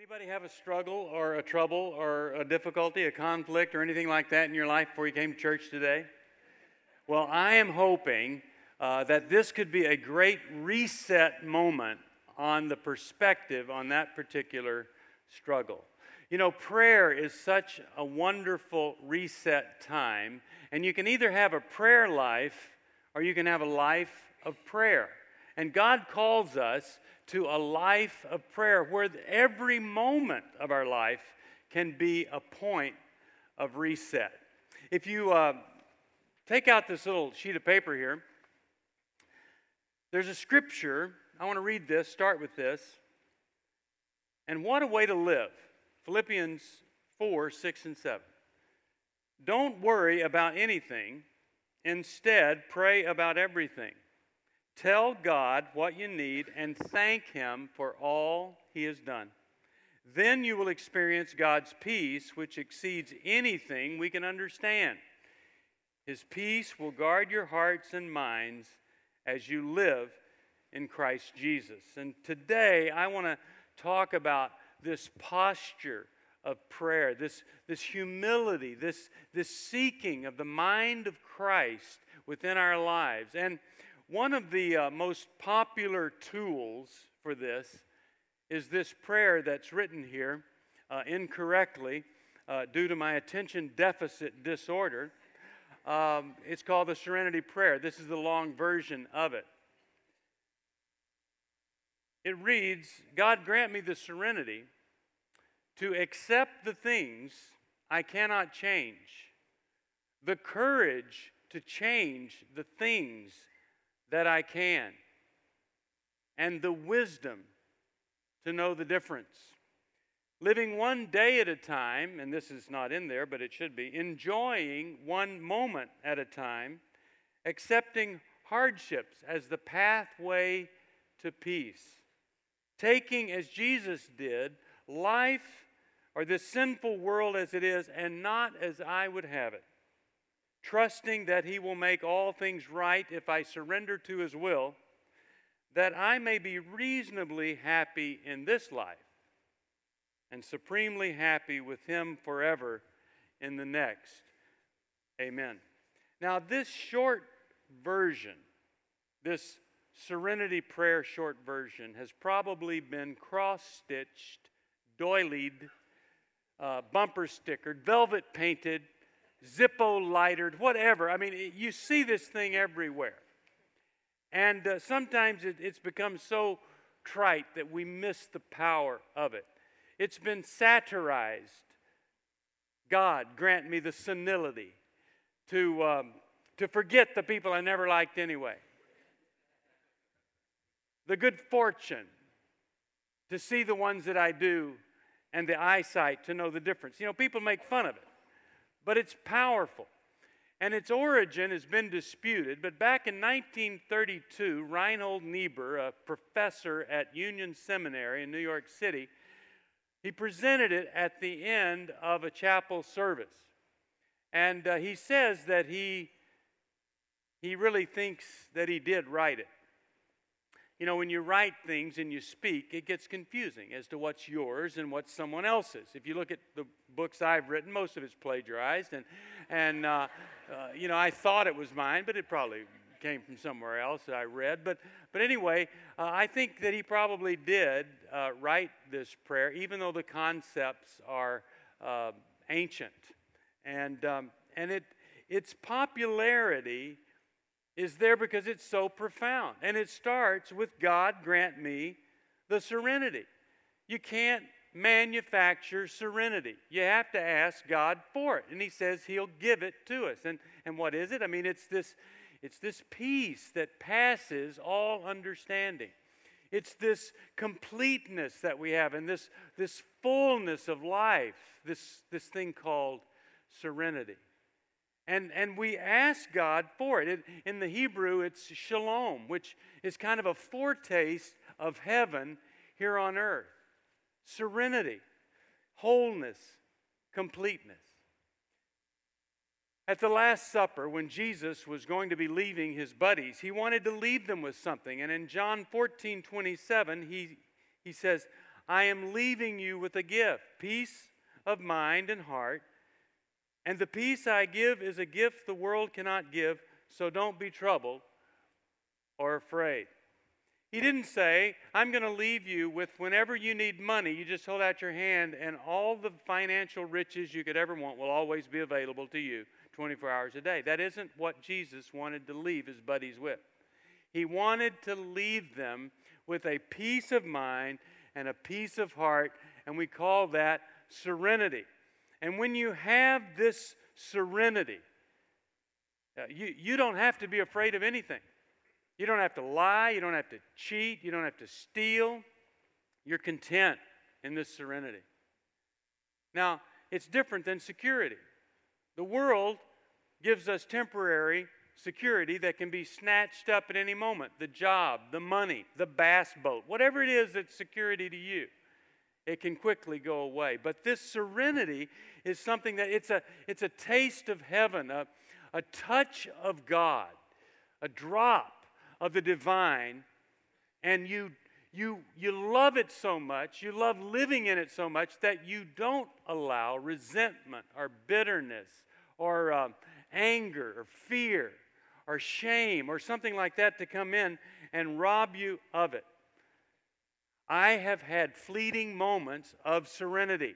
Anybody have a struggle or a trouble or a difficulty, a conflict, or anything like that in your life before you came to church today? Well, I am hoping uh, that this could be a great reset moment on the perspective on that particular struggle. You know, prayer is such a wonderful reset time, and you can either have a prayer life or you can have a life of prayer. And God calls us to a life of prayer where every moment of our life can be a point of reset. If you uh, take out this little sheet of paper here, there's a scripture. I want to read this, start with this. And what a way to live. Philippians 4 6 and 7. Don't worry about anything, instead, pray about everything. Tell God what you need and thank Him for all He has done. Then you will experience God's peace, which exceeds anything we can understand. His peace will guard your hearts and minds as you live in Christ Jesus. And today I want to talk about this posture of prayer, this, this humility, this, this seeking of the mind of Christ within our lives. And one of the uh, most popular tools for this is this prayer that's written here uh, incorrectly uh, due to my attention deficit disorder. Um, it's called the Serenity Prayer. This is the long version of it. It reads God grant me the serenity to accept the things I cannot change, the courage to change the things that I can, and the wisdom to know the difference. Living one day at a time, and this is not in there, but it should be, enjoying one moment at a time, accepting hardships as the pathway to peace, taking, as Jesus did, life or this sinful world as it is, and not as I would have it trusting that He will make all things right if I surrender to His will, that I may be reasonably happy in this life and supremely happy with Him forever in the next. Amen. Now, this short version, this Serenity Prayer short version, has probably been cross stitched, doilied, uh, bumper stickered, velvet painted, Zippo lightered, whatever. I mean, you see this thing everywhere. And uh, sometimes it, it's become so trite that we miss the power of it. It's been satirized. God, grant me the senility to, um, to forget the people I never liked anyway. The good fortune to see the ones that I do and the eyesight to know the difference. You know, people make fun of it but it's powerful. And its origin has been disputed, but back in 1932, Reinhold Niebuhr, a professor at Union Seminary in New York City, he presented it at the end of a chapel service. And uh, he says that he, he really thinks that he did write it. You know, when you write things and you speak, it gets confusing as to what's yours and what's someone else's. If you look at the books I've written, most of it's plagiarized. And, and uh, uh, you know, I thought it was mine, but it probably came from somewhere else that I read. But, but anyway, uh, I think that he probably did uh, write this prayer, even though the concepts are uh, ancient. And, um, and it, its popularity is there because it's so profound. And it starts with God grant me the serenity. You can't manufacture serenity. You have to ask God for it. And he says he'll give it to us. And and what is it? I mean it's this it's this peace that passes all understanding. It's this completeness that we have and this this fullness of life, this this thing called serenity. And, and we ask God for it. it. In the Hebrew, it's shalom, which is kind of a foretaste of heaven here on earth serenity, wholeness, completeness. At the Last Supper, when Jesus was going to be leaving his buddies, he wanted to leave them with something. And in John 14 27, he, he says, I am leaving you with a gift peace of mind and heart. And the peace I give is a gift the world cannot give, so don't be troubled or afraid. He didn't say, I'm going to leave you with whenever you need money, you just hold out your hand and all the financial riches you could ever want will always be available to you 24 hours a day. That isn't what Jesus wanted to leave his buddies with. He wanted to leave them with a peace of mind and a peace of heart, and we call that serenity. And when you have this serenity, uh, you, you don't have to be afraid of anything. You don't have to lie. You don't have to cheat. You don't have to steal. You're content in this serenity. Now, it's different than security. The world gives us temporary security that can be snatched up at any moment the job, the money, the bass boat, whatever it is that's security to you. It can quickly go away. But this serenity is something that it's a, it's a taste of heaven, a, a touch of God, a drop of the divine, and you, you, you love it so much, you love living in it so much that you don't allow resentment or bitterness or uh, anger or fear or shame or something like that to come in and rob you of it. I have had fleeting moments of serenity.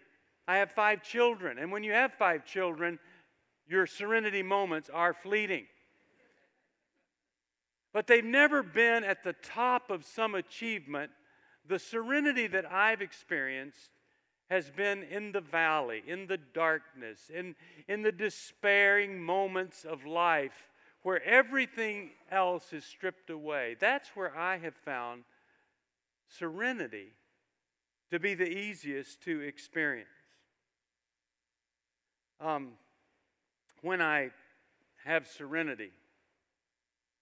I have five children, and when you have five children, your serenity moments are fleeting but they've never been at the top of some achievement. The serenity that I've experienced has been in the valley, in the darkness, in, in the despairing moments of life where everything else is stripped away. That's where I have found serenity to be the easiest to experience. Um, when I have serenity,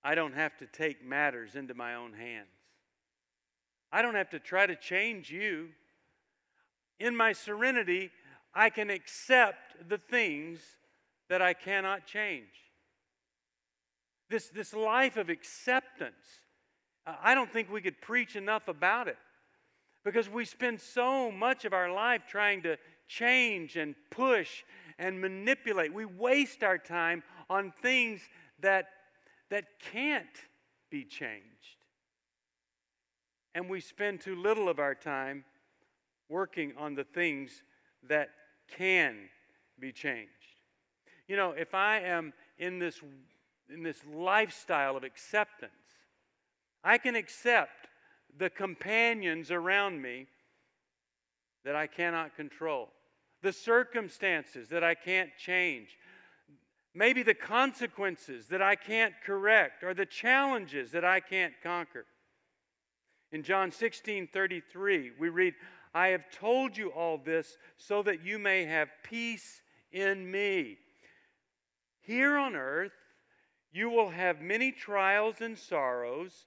I don't have to take matters into my own hands. I don't have to try to change you. In my serenity, I can accept the things that I cannot change. This, this life of acceptance, I don't think we could preach enough about it because we spend so much of our life trying to change and push and manipulate. We waste our time on things that that can't be changed. And we spend too little of our time working on the things that can be changed. You know, if I am in this, in this lifestyle of acceptance, I can accept the companions around me that I cannot control, the circumstances that I can't change, maybe the consequences that I can't correct or the challenges that I can't conquer. In John 16 33, we read, I have told you all this so that you may have peace in me. Here on earth, you will have many trials and sorrows,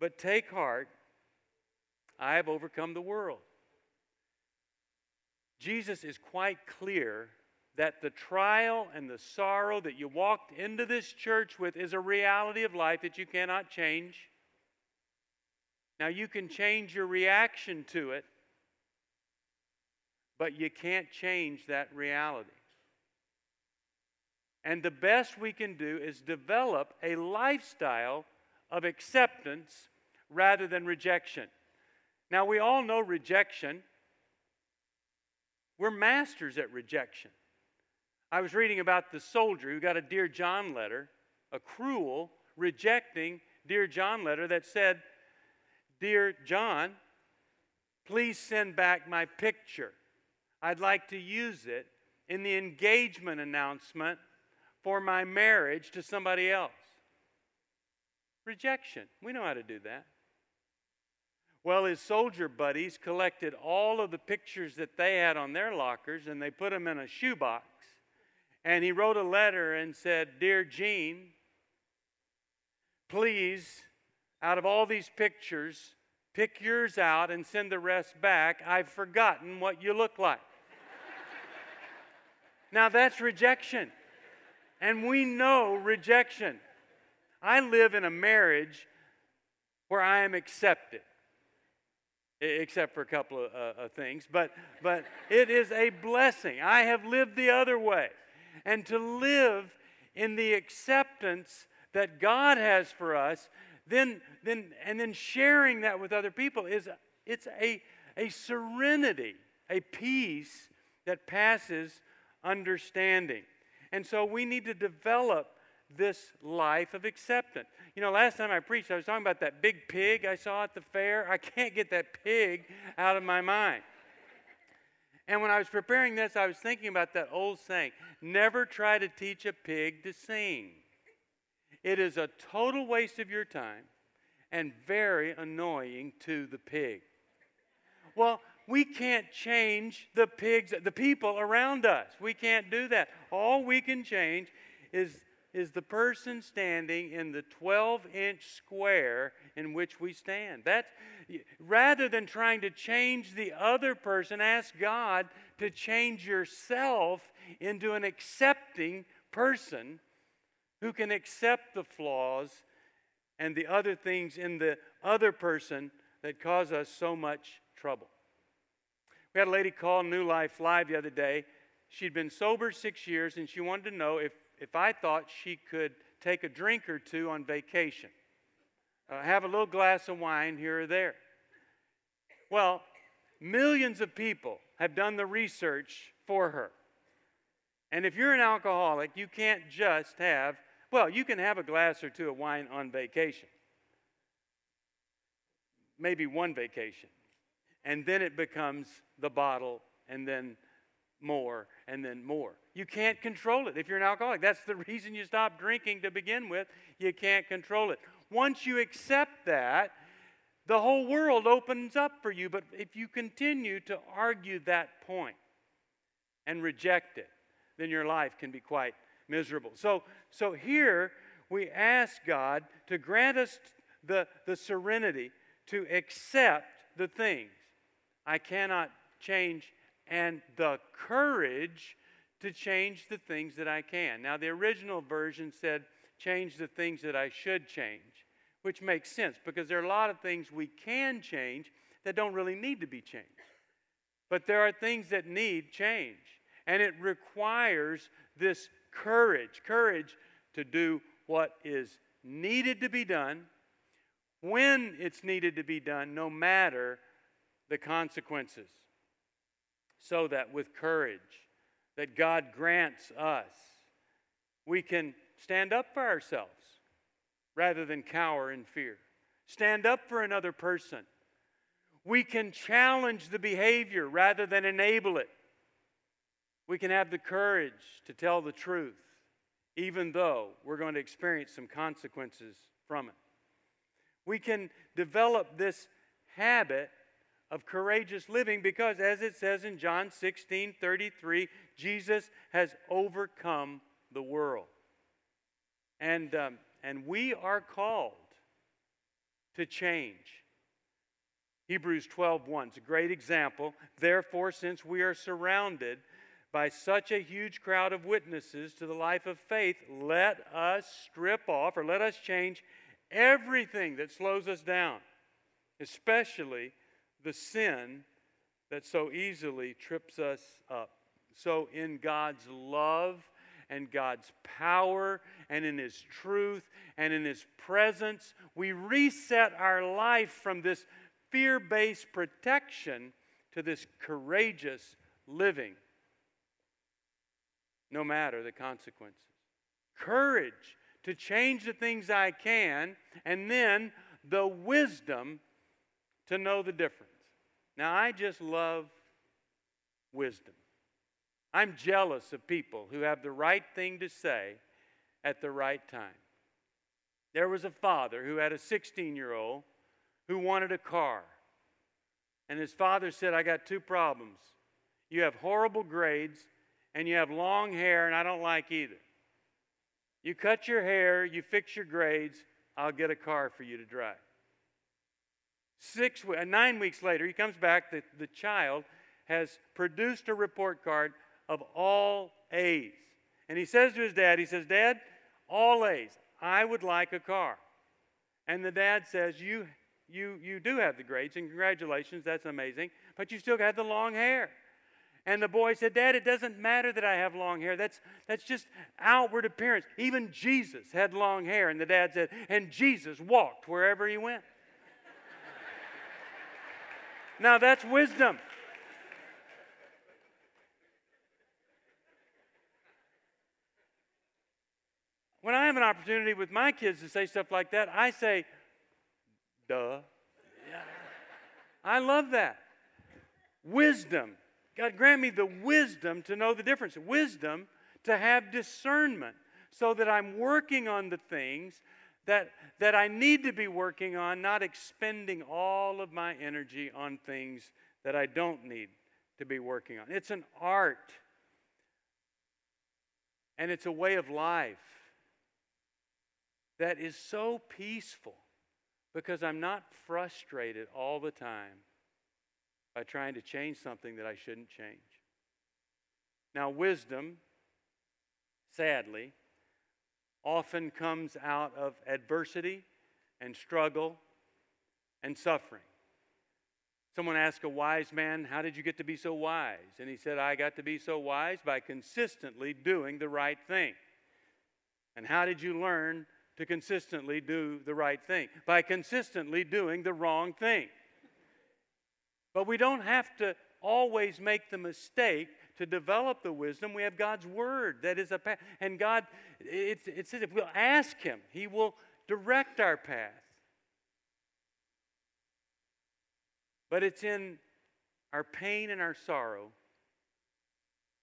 but take heart, I have overcome the world. Jesus is quite clear that the trial and the sorrow that you walked into this church with is a reality of life that you cannot change. Now, you can change your reaction to it, but you can't change that reality. And the best we can do is develop a lifestyle of acceptance rather than rejection. Now, we all know rejection. We're masters at rejection. I was reading about the soldier who got a Dear John letter, a cruel, rejecting Dear John letter that said, Dear John, please send back my picture. I'd like to use it in the engagement announcement for my marriage to somebody else. Rejection. We know how to do that. Well, his soldier buddies collected all of the pictures that they had on their lockers and they put them in a shoebox and he wrote a letter and said, Dear Gene, please, out of all these pictures, pick yours out and send the rest back. I've forgotten what you look like. now that's rejection. And we know rejection. I live in a marriage where I am accepted. except for a couple of uh, things. But, but it is a blessing. I have lived the other way. And to live in the acceptance that God has for us, then, then, and then sharing that with other people is it's a, a serenity, a peace that passes understanding. And so we need to develop this life of acceptance. You know, last time I preached, I was talking about that big pig I saw at the fair. I can't get that pig out of my mind. And when I was preparing this, I was thinking about that old saying never try to teach a pig to sing. It is a total waste of your time and very annoying to the pig. Well, we can't change the pigs, the people around us. We can't do that. All we can change is, is the person standing in the 12 inch square in which we stand. That's, rather than trying to change the other person, ask God to change yourself into an accepting person who can accept the flaws and the other things in the other person that cause us so much trouble. We had a lady call New Life Live the other day. She'd been sober six years and she wanted to know if, if I thought she could take a drink or two on vacation, uh, have a little glass of wine here or there. Well, millions of people have done the research for her. And if you're an alcoholic, you can't just have, well, you can have a glass or two of wine on vacation. Maybe one vacation and then it becomes the bottle, and then more, and then more. You can't control it if you're an alcoholic. That's the reason you stop drinking to begin with. You can't control it. Once you accept that, the whole world opens up for you. But if you continue to argue that point and reject it, then your life can be quite miserable. So, so here we ask God to grant us the, the serenity to accept the things I cannot change, and the courage to change the things that I can. Now, the original version said, change the things that I should change, which makes sense because there are a lot of things we can change that don't really need to be changed. But there are things that need change, and it requires this courage courage to do what is needed to be done when it's needed to be done, no matter the consequences so that with courage that God grants us, we can stand up for ourselves rather than cower in fear. Stand up for another person. We can challenge the behavior rather than enable it. We can have the courage to tell the truth, even though we're going to experience some consequences from it. We can develop this habit of courageous living because, as it says in John 16 33, Jesus has overcome the world. And, um, and we are called to change. Hebrews 12 1 is a great example. Therefore, since we are surrounded by such a huge crowd of witnesses to the life of faith, let us strip off or let us change everything that slows us down, especially the sin that so easily trips us up. So, in God's love and God's power and in His truth and in His presence, we reset our life from this fear based protection to this courageous living, no matter the consequences. Courage to change the things I can, and then the wisdom to know the difference. Now, I just love wisdom. I'm jealous of people who have the right thing to say at the right time. There was a father who had a 16 year old who wanted a car. And his father said, I got two problems. You have horrible grades, and you have long hair, and I don't like either. You cut your hair, you fix your grades, I'll get a car for you to drive. Six, uh, nine weeks later, he comes back. The, the child has produced a report card of all A's. And he says to his dad, he says, Dad, all A's. I would like a car. And the dad says, You you, you do have the grades, and congratulations, that's amazing, but you still got the long hair. And the boy said, Dad, it doesn't matter that I have long hair. That's, that's just outward appearance. Even Jesus had long hair. And the dad said, And Jesus walked wherever he went. Now that's wisdom. When I have an opportunity with my kids to say stuff like that, I say, duh. Yeah. I love that. Wisdom. God grant me the wisdom to know the difference. Wisdom to have discernment so that I'm working on the things that, that I need to be working on, not expending all of my energy on things that I don't need to be working on. It's an art, and it's a way of life that is so peaceful because I'm not frustrated all the time by trying to change something that I shouldn't change. Now, wisdom, sadly, often comes out of adversity and struggle and suffering. Someone asked a wise man, How did you get to be so wise? And he said, I got to be so wise by consistently doing the right thing. And how did you learn to consistently do the right thing? By consistently doing the wrong thing. But we don't have to always make the mistake to develop the wisdom. We have God's word that is a path. And God, it, says if we'll ask Him, He will direct our path. But it's in our pain and our sorrow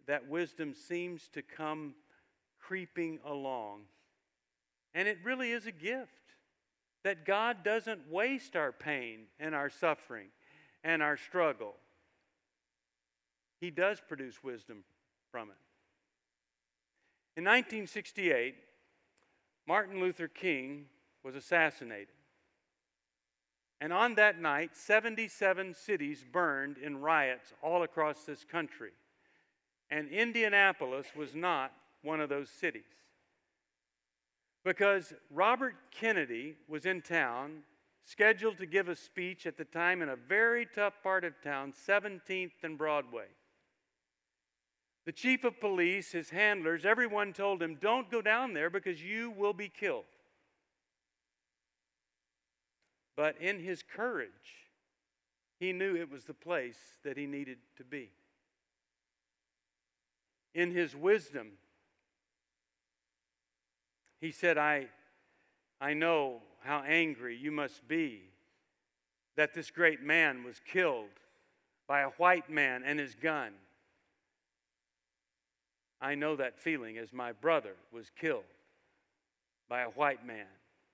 that wisdom seems to come creeping along and it really is a gift that God doesn't waste our pain and our suffering and our struggle. He does produce wisdom from it. In 1968, Martin Luther King was assassinated. And on that night, 77 cities burned in riots all across this country. And Indianapolis was not one of those cities because Robert Kennedy was in town, scheduled to give a speech at the time in a very tough part of town, 17th and Broadway. The chief of police, his handlers, everyone told him, Don't go down there because you will be killed. But in his courage, he knew it was the place that he needed to be. In his wisdom, he said, I, I know how angry you must be that this great man was killed by a white man and his gun. I know that feeling as my brother was killed by a white man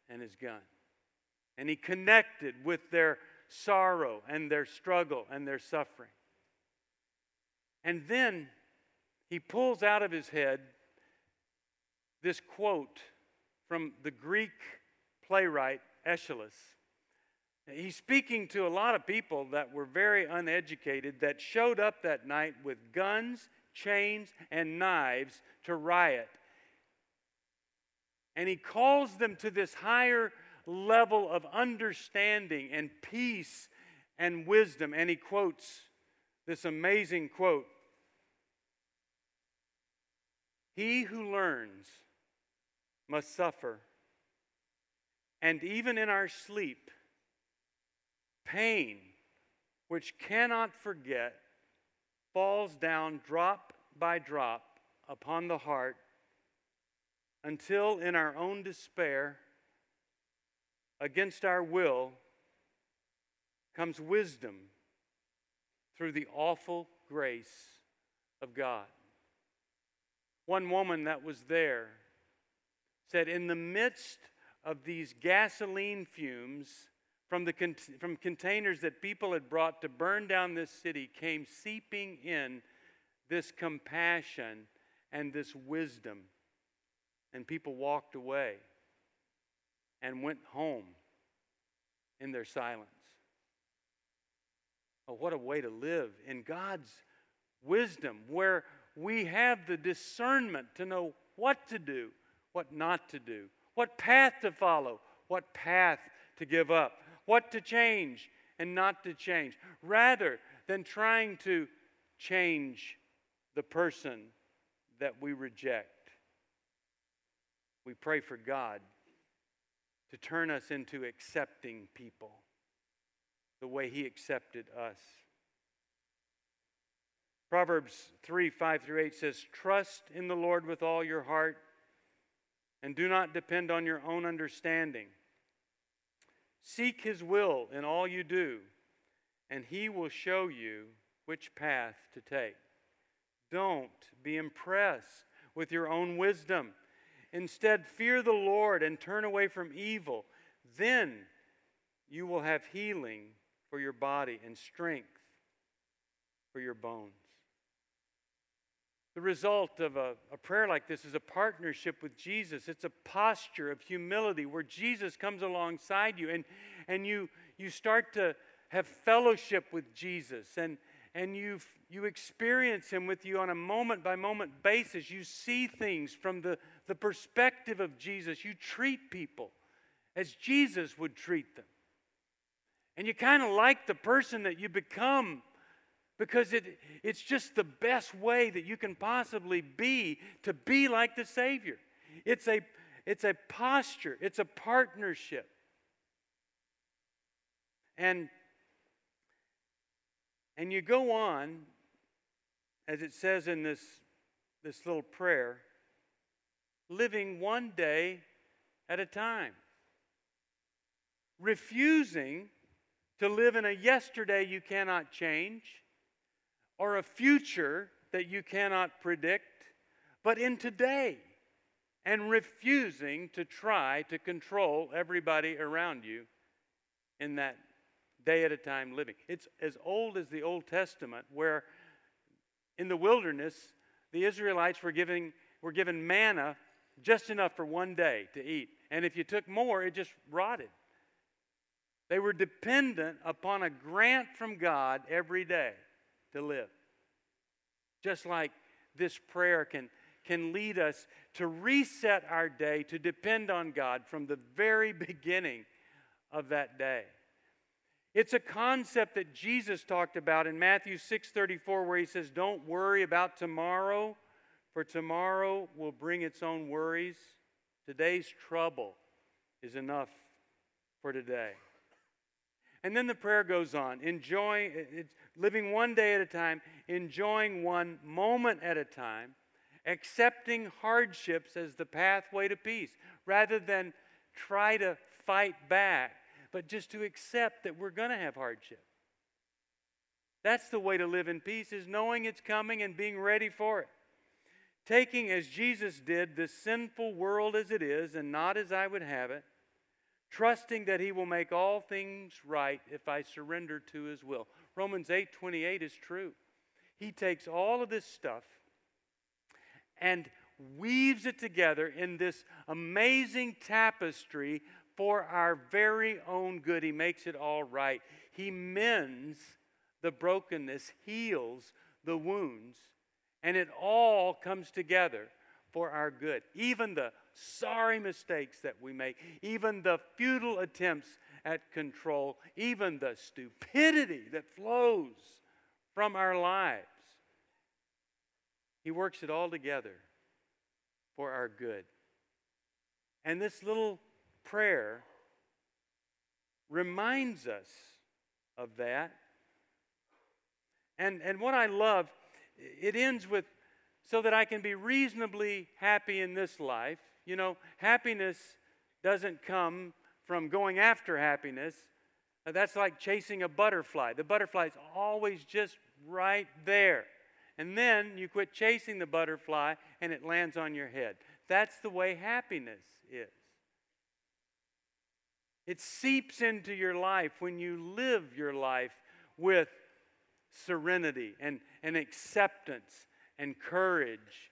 and his gun. And he connected with their sorrow and their struggle and their suffering. And then he pulls out of his head this quote from the Greek playwright Aeschylus. He's speaking to a lot of people that were very uneducated that showed up that night with guns, chains, and knives to riot. And he calls them to this higher level of understanding and peace and wisdom. And he quotes this amazing quote He who learns must suffer. And even in our sleep, pain, which cannot forget, falls down drop by drop upon the heart until in our own despair, against our will, comes wisdom through the awful grace of God. One woman that was there said, in the midst of these gasoline fumes from, the con- from containers that people had brought to burn down this city came seeping in this compassion and this wisdom. And people walked away and went home in their silence. Oh, what a way to live in God's wisdom, where we have the discernment to know what to do what not to do, what path to follow, what path to give up. What to change and not to change, rather than trying to change the person that we reject. We pray for God to turn us into accepting people the way He accepted us. Proverbs 3 5 through 8 says, Trust in the Lord with all your heart and do not depend on your own understanding. Seek His will in all you do, and He will show you which path to take. Don't be impressed with your own wisdom. Instead, fear the Lord and turn away from evil. Then you will have healing for your body and strength for your bones. The result of a, a, prayer like this is a partnership with Jesus. It's a posture of humility where Jesus comes alongside you and, and you, you start to have fellowship with Jesus and, and you you experience Him with you on a moment by moment basis. You see things from the, the perspective of Jesus. You treat people as Jesus would treat them. And you kind of like the person that you become because it, it's just the best way that you can possibly be to be like the Savior. It's a, it's a posture, it's a partnership. And, and you go on, as it says in this, this little prayer, living one day at a time, refusing to live in a yesterday you cannot change or a future that you cannot predict, but in today and refusing to try to control everybody around you in that day at a time living. It's as old as the Old Testament, where in the wilderness, the Israelites were, giving, were given manna just enough for one day to eat. And if you took more, it just rotted. They were dependent upon a grant from God every day to live. Just like this prayer can, can lead us to reset our day to depend on God from the very beginning of that day. It's a concept that Jesus talked about in Matthew 6:34 where he says, "Don't worry about tomorrow, for tomorrow will bring its own worries. Today's trouble is enough for today." And then the prayer goes on, enjoying living one day at a time, enjoying one moment at a time, accepting hardships as the pathway to peace, rather than try to fight back, but just to accept that we're going to have hardship. That's the way to live in peace is knowing it's coming and being ready for it. Taking as Jesus did the sinful world as it is and not as I would have it, trusting that he will make all things right if I surrender to his will. Romans 8 28 is true. He takes all of this stuff and weaves it together in this amazing tapestry for our very own good. He makes it all right. He mends the brokenness, heals the wounds, and it all comes together for our good. Even the sorry mistakes that we make, even the futile attempts at control, even the stupidity that flows from our lives. He works it all together for our good. And this little prayer reminds us of that. And, and what I love, it ends with so that I can be reasonably happy in this life. You know, happiness doesn't come from going after happiness. Uh, that's like chasing a butterfly. The butterfly is always just right there. And then you quit chasing the butterfly and it lands on your head. That's the way happiness is. It seeps into your life when you live your life with serenity and, and acceptance and courage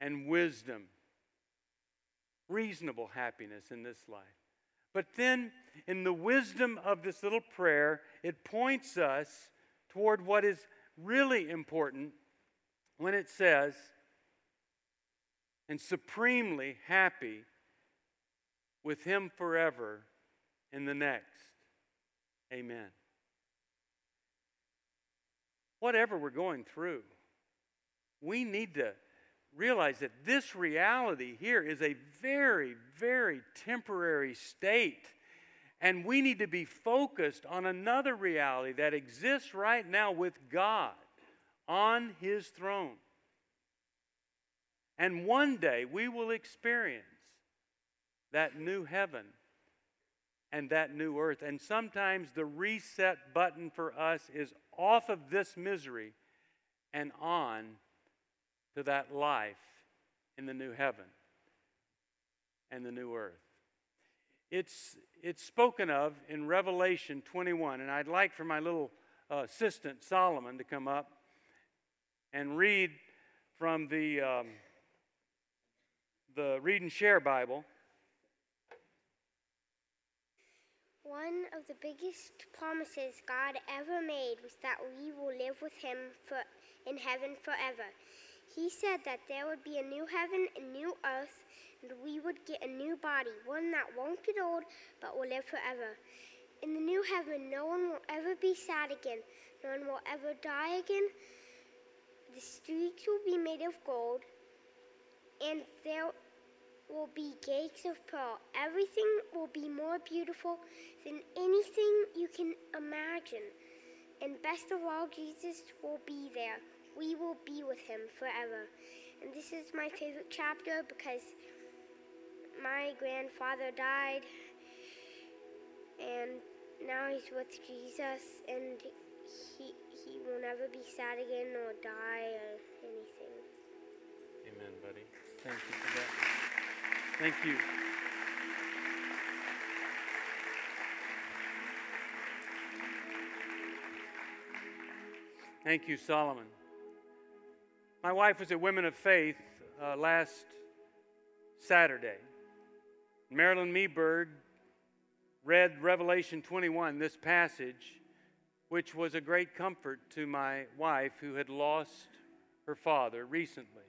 and wisdom. Reasonable happiness in this life. But then, in the wisdom of this little prayer, it points us toward what is really important when it says, and supremely happy with Him forever in the next. Amen. Whatever we're going through, we need to realize that this reality here is a very, very temporary state. And we need to be focused on another reality that exists right now with God on His throne. And one day we will experience that new heaven and that new earth. And sometimes the reset button for us is off of this misery and on to that life in the new heaven and the new earth. It's, it's spoken of in Revelation 21, and I'd like for my little uh, assistant Solomon to come up and read from the, um, the Read and Share Bible. One of the biggest promises God ever made was that we will live with Him for, in heaven forever. He said that there would be a new heaven and new earth, and we would get a new body, one that won't get old but will live forever. In the new heaven, no one will ever be sad again, no one will ever die again. The streets will be made of gold, and there will be gates of pearl. Everything will be more beautiful than anything you can imagine. And best of all, Jesus will be there we will be with him forever. And this is my favorite chapter because my grandfather died and now he's with Jesus and he he will never be sad again or die or anything. Amen, buddy. Thank you for that. Thank you. Thank you, Solomon. My wife was at Women of Faith uh, last Saturday. Marilyn Meberg read Revelation 21, this passage, which was a great comfort to my wife who had lost her father recently.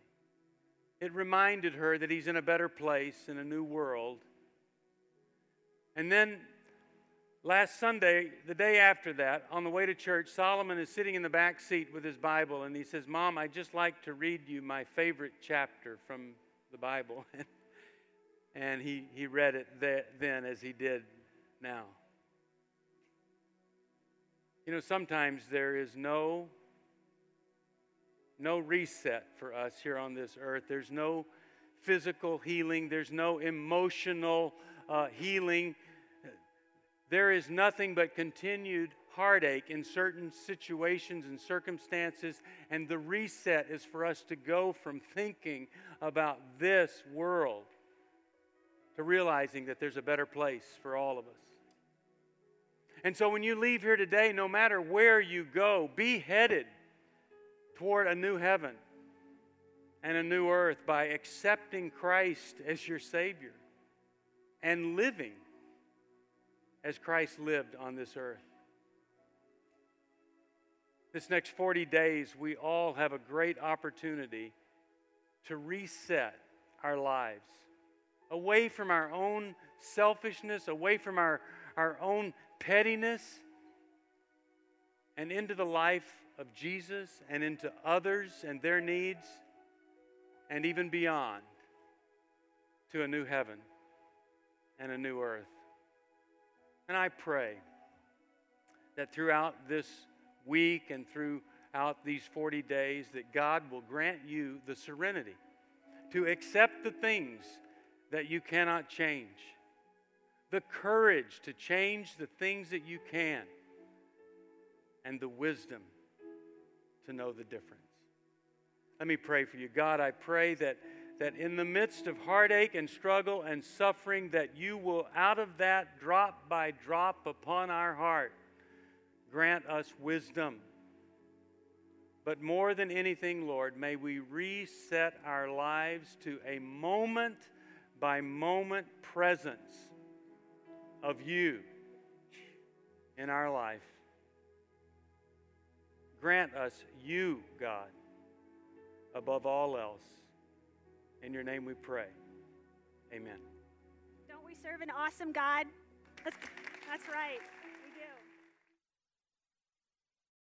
It reminded her that he's in a better place in a new world. And then Last Sunday, the day after that, on the way to church, Solomon is sitting in the back seat with his Bible and he says, Mom, I'd just like to read you my favorite chapter from the Bible. and he, he read it then as he did now. You know, sometimes there is no no reset for us here on this earth. There's no physical healing. There's no emotional uh, healing there is nothing but continued heartache in certain situations and circumstances, and the reset is for us to go from thinking about this world to realizing that there's a better place for all of us. And so when you leave here today, no matter where you go, be headed toward a new heaven and a new earth by accepting Christ as your Savior and living as Christ lived on this earth. This next 40 days, we all have a great opportunity to reset our lives away from our own selfishness, away from our, our own pettiness, and into the life of Jesus and into others and their needs, and even beyond to a new heaven and a new earth. And I pray that throughout this week and throughout these 40 days that God will grant you the serenity to accept the things that you cannot change, the courage to change the things that you can, and the wisdom to know the difference. Let me pray for you. God, I pray that that in the midst of heartache and struggle and suffering, that you will, out of that, drop by drop upon our heart, grant us wisdom. But more than anything, Lord, may we reset our lives to a moment by moment presence of you in our life. Grant us you, God, above all else. In your name we pray. Amen. Don't we serve an awesome God? That's, that's right.